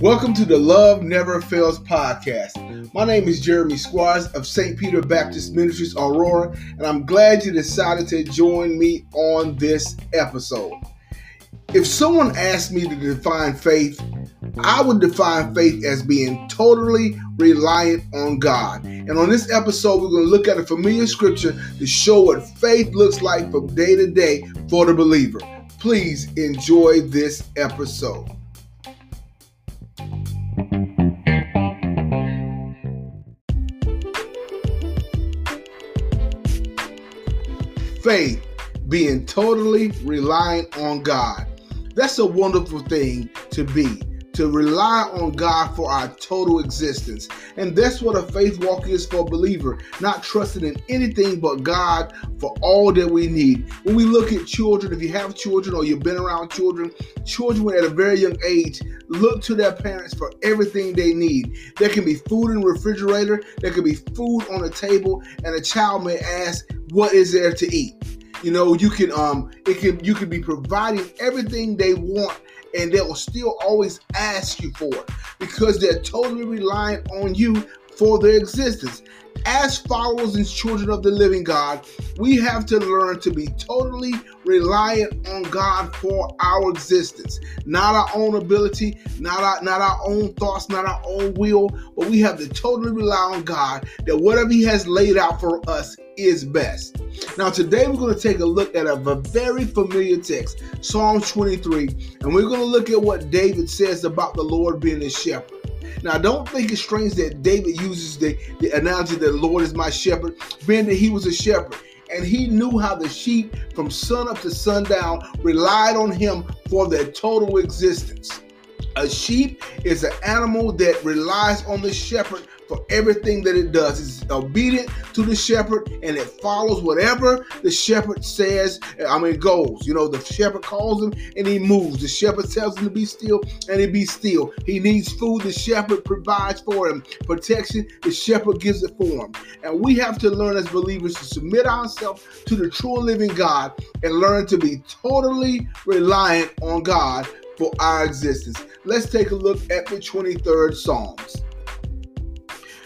Welcome to the Love Never Fails podcast. My name is Jeremy Squires of St. Peter Baptist Ministries Aurora, and I'm glad you decided to join me on this episode. If someone asked me to define faith, I would define faith as being totally reliant on God. And on this episode, we're going to look at a familiar scripture to show what faith looks like from day to day for the believer. Please enjoy this episode. faith, being totally reliant on God. That's a wonderful thing to be, to rely on God for our total existence. And that's what a faith walk is for a believer, not trusting in anything but God for all that we need. When we look at children, if you have children or you've been around children, children at a very young age look to their parents for everything they need. There can be food in the refrigerator, there can be food on the table, and a child may ask, what is there to eat. You know, you can um it can you can be providing everything they want and they will still always ask you for it because they're totally reliant on you for their existence. As followers and children of the living God, we have to learn to be totally reliant on God for our existence. Not our own ability, not our, not our own thoughts, not our own will, but we have to totally rely on God that whatever He has laid out for us is best. Now, today we're going to take a look at a very familiar text, Psalm 23, and we're going to look at what David says about the Lord being a shepherd. Now, I don't think it's strange that David uses the, the analogy that the Lord is my shepherd, being that he was a shepherd. And he knew how the sheep from sun up to sundown relied on him for their total existence. A sheep is an animal that relies on the shepherd for everything that it does. It's obedient to the shepherd and it follows whatever the shepherd says. I mean, goes. You know, the shepherd calls him and he moves. The shepherd tells him to be still and he be still. He needs food. The shepherd provides for him. Protection. The shepherd gives it for him. And we have to learn as believers to submit ourselves to the true and living God and learn to be totally reliant on God for our existence. Let's take a look at the 23rd Psalms.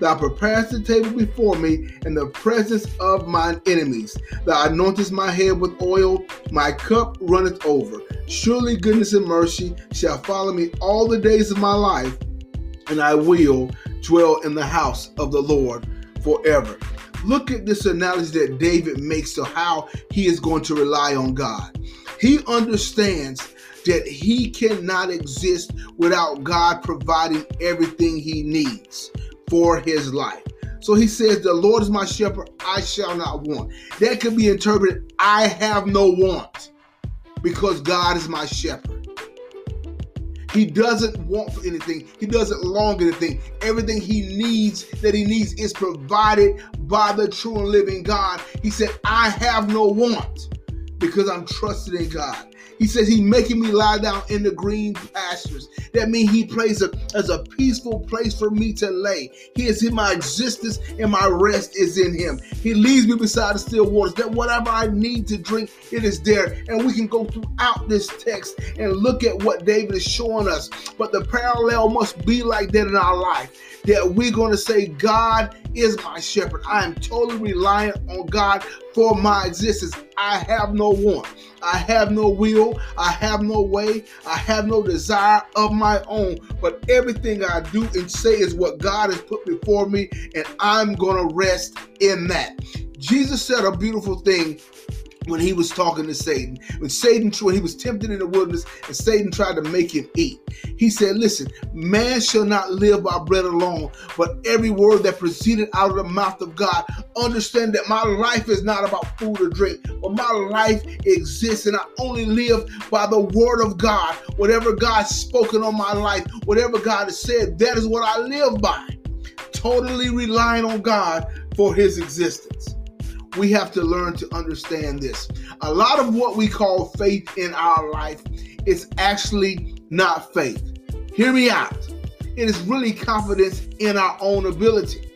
Thou preparest the table before me in the presence of mine enemies. Thou anointest my head with oil, my cup runneth over. Surely goodness and mercy shall follow me all the days of my life, and I will dwell in the house of the Lord forever. Look at this analogy that David makes to how he is going to rely on God. He understands that he cannot exist without God providing everything he needs for his life. So he says, The Lord is my shepherd, I shall not want. That could be interpreted, I have no want because God is my shepherd. He doesn't want for anything. He doesn't long anything. Everything he needs that he needs is provided by the true and living God. He said, I have no want because I'm trusted in God. He says he making me lie down in the green pastures. That means he plays a, as a peaceful place for me to lay. He is in my existence and my rest is in him. He leads me beside the still waters. That whatever I need to drink, it is there. And we can go throughout this text and look at what David is showing us. But the parallel must be like that in our life. That we're going to say, God is my shepherd. I am totally reliant on God for my existence. I have no want. I have no will. I have no way. I have no desire of my own. But everything I do and say is what God has put before me, and I'm going to rest in that. Jesus said a beautiful thing when he was talking to Satan. When Satan, when he was tempted in the wilderness and Satan tried to make him eat, he said, Listen, man shall not live by bread alone, but every word that proceeded out of the mouth of God. Understand that my life is not about food or drink, but my life exists and I only live by the word of God. Whatever God's spoken on my life, whatever God has said, that is what I live by. Totally relying on God for his existence we have to learn to understand this. A lot of what we call faith in our life is actually not faith. Hear me out. It is really confidence in our own ability.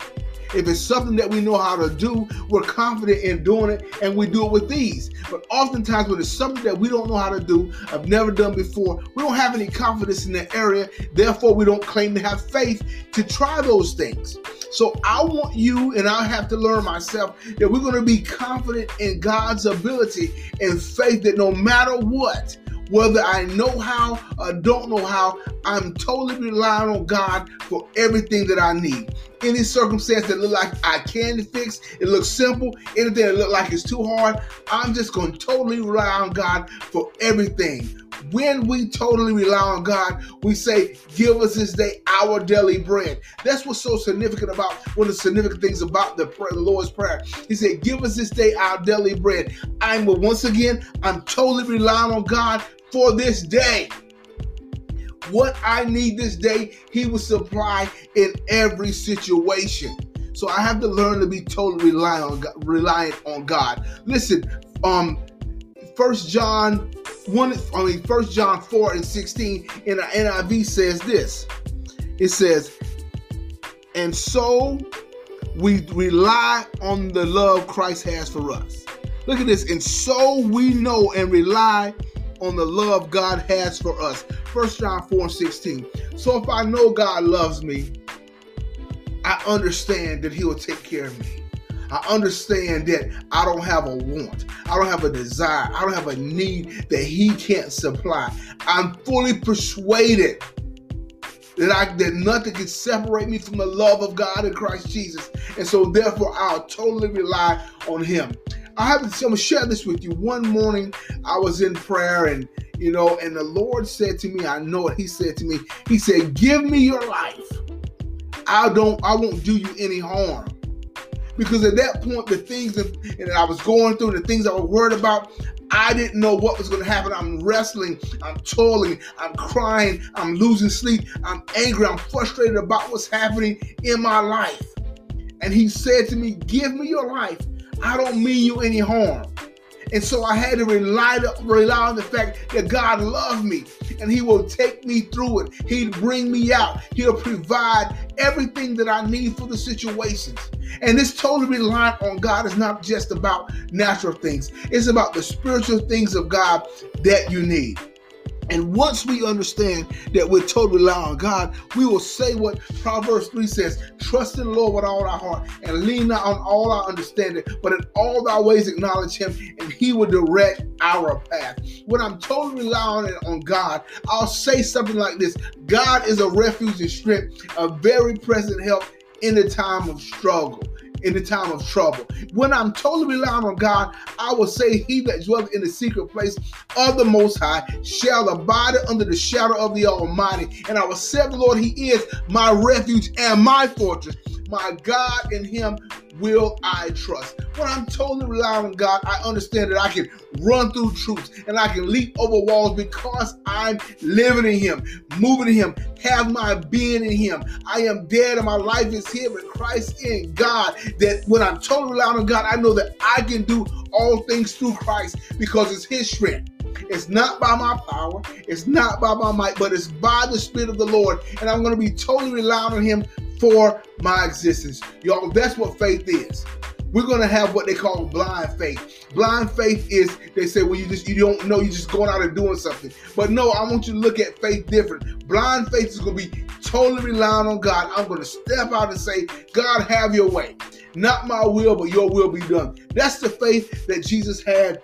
If it's something that we know how to do, we're confident in doing it and we do it with ease. But oftentimes, when it's something that we don't know how to do, I've never done before, we don't have any confidence in that area. Therefore, we don't claim to have faith to try those things. So I want you, and I have to learn myself, that we're going to be confident in God's ability and faith that no matter what, whether I know how or don't know how, I'm totally relying on God for everything that I need. Any circumstance that look like I can fix, it looks simple. Anything that look like it's too hard, I'm just going to totally rely on God for everything when we totally rely on God, we say, Give us this day our daily bread. That's what's so significant about one of the significant things about the, prayer, the Lord's Prayer. He said, Give us this day our daily bread. I'm, once again, I'm totally relying on God for this day. What I need this day, He will supply in every situation. So I have to learn to be totally reliant on God, reliant on God. Listen, um, First John 1, I mean First John 4 and 16 in the NIV says this. It says, and so we rely on the love Christ has for us. Look at this. And so we know and rely on the love God has for us. First John 4 and 16. So if I know God loves me, I understand that He will take care of me. I understand that I don't have a want. I don't have a desire. I don't have a need that He can't supply. I'm fully persuaded that I that nothing can separate me from the love of God in Christ Jesus. And so therefore I'll totally rely on Him. I have to, share this with you. One morning I was in prayer and you know, and the Lord said to me, I know what He said to me. He said, Give me your life. I don't I won't do you any harm. Because at that point, the things that, that I was going through, the things I was worried about, I didn't know what was going to happen. I'm wrestling, I'm toiling, I'm crying, I'm losing sleep, I'm angry, I'm frustrated about what's happening in my life. And he said to me, Give me your life. I don't mean you any harm. And so I had to rely, rely on the fact that God loved me and He will take me through it. He'll bring me out. He'll provide everything that I need for the situations. And this totally reliant on God is not just about natural things, it's about the spiritual things of God that you need. And once we understand that we're totally relying on God, we will say what Proverbs 3 says trust in the Lord with all our heart and lean not on all our understanding, but in all our ways acknowledge Him, and He will direct our path. When I'm totally relying on God, I'll say something like this God is a refuge and strength, a very present help in the time of struggle in the time of trouble. When I'm totally relying on God, I will say, He that dwelleth in the secret place of the Most High shall abide under the shadow of the Almighty. And I will say, The Lord, He is my refuge and my fortress. My God, in Him will I trust. When I'm totally relying on God, I understand that I can run through troops and I can leap over walls because I'm living in Him, moving in Him, have my being in Him. I am dead and my life is here with Christ in God. That when I'm totally relying on God, I know that I can do all things through Christ because it's His strength. It's not by my power, it's not by my might, but it's by the Spirit of the Lord. And I'm going to be totally relying on Him for my existence. Y'all, that's what faith is. We're gonna have what they call blind faith. Blind faith is they say, well, you just you don't know, you're just going out and doing something. But no, I want you to look at faith different. Blind faith is gonna be totally relying on God. I'm gonna step out and say, God, have your way. Not my will, but your will be done. That's the faith that Jesus had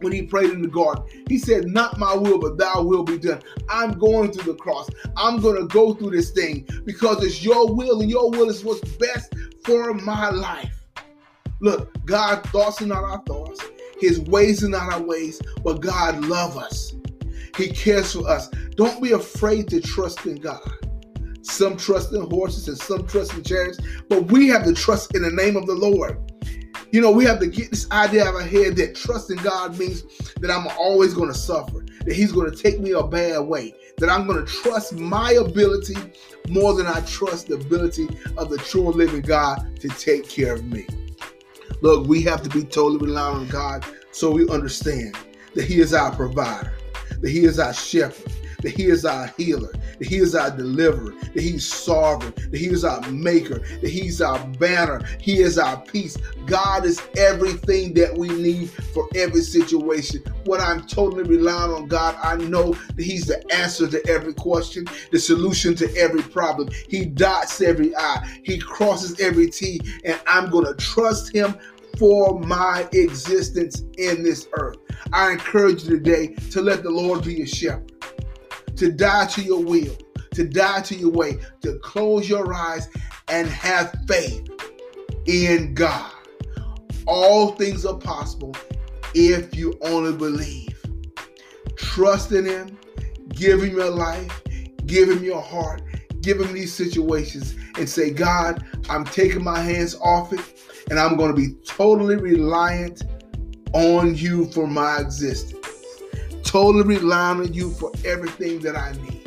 when he prayed in the garden. He said, Not my will, but thy will be done. I'm going through the cross. I'm going to go through this thing because it's your will, and your will is what's best for my life. Look, God's thoughts are not our thoughts. His ways are not our ways, but God loves us. He cares for us. Don't be afraid to trust in God. Some trust in horses and some trust in chariots, but we have to trust in the name of the Lord. You know, we have to get this idea out of our head that trusting God means that I'm always going to suffer, that He's going to take me a bad way, that I'm going to trust my ability more than I trust the ability of the true living God to take care of me. Look, we have to be totally reliant on God so we understand that He is our provider, that He is our shepherd, that He is our healer, that He is our deliverer, that He's sovereign, that He is our maker, that He's our banner, He is our peace. God is everything that we need for every situation. When I'm totally relying on God, I know that He's the answer to every question, the solution to every problem. He dots every I, He crosses every T, and I'm going to trust Him for my existence in this earth. I encourage you today to let the Lord be your shepherd to die to your will, to die to your way, to close your eyes and have faith in God. All things are possible if you only believe. Trust in Him, give Him your life, give Him your heart, give Him these situations, and say, God, I'm taking my hands off it, and I'm going to be totally reliant on you for my existence totally relying on you for everything that I need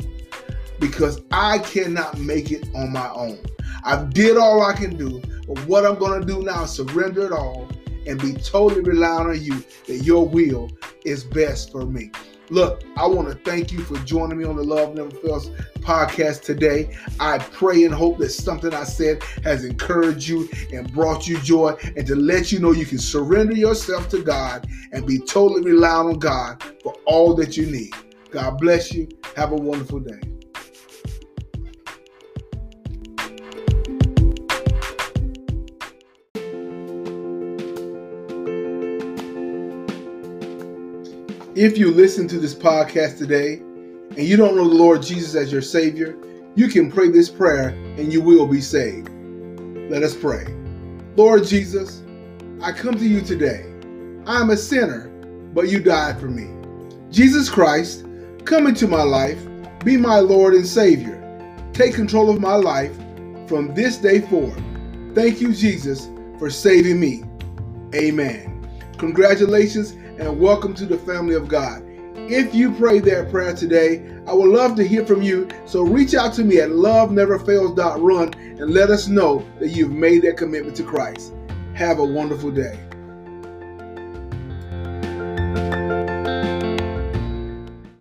because I cannot make it on my own. I've did all I can do, but what I'm going to do now is surrender it all and be totally relying on you that your will is best for me. Look, I want to thank you for joining me on the Love Never Fails podcast today. I pray and hope that something I said has encouraged you and brought you joy and to let you know you can surrender yourself to God and be totally reliant on God for all that you need. God bless you. Have a wonderful day. If you listen to this podcast today and you don't know the Lord Jesus as your Savior, you can pray this prayer and you will be saved. Let us pray. Lord Jesus, I come to you today. I am a sinner, but you died for me. Jesus Christ, come into my life, be my Lord and Savior. Take control of my life from this day forward. Thank you, Jesus, for saving me. Amen. Congratulations and welcome to the family of God. If you pray that prayer today, I would love to hear from you. So reach out to me at loveneverfails.run and let us know that you've made that commitment to Christ. Have a wonderful day.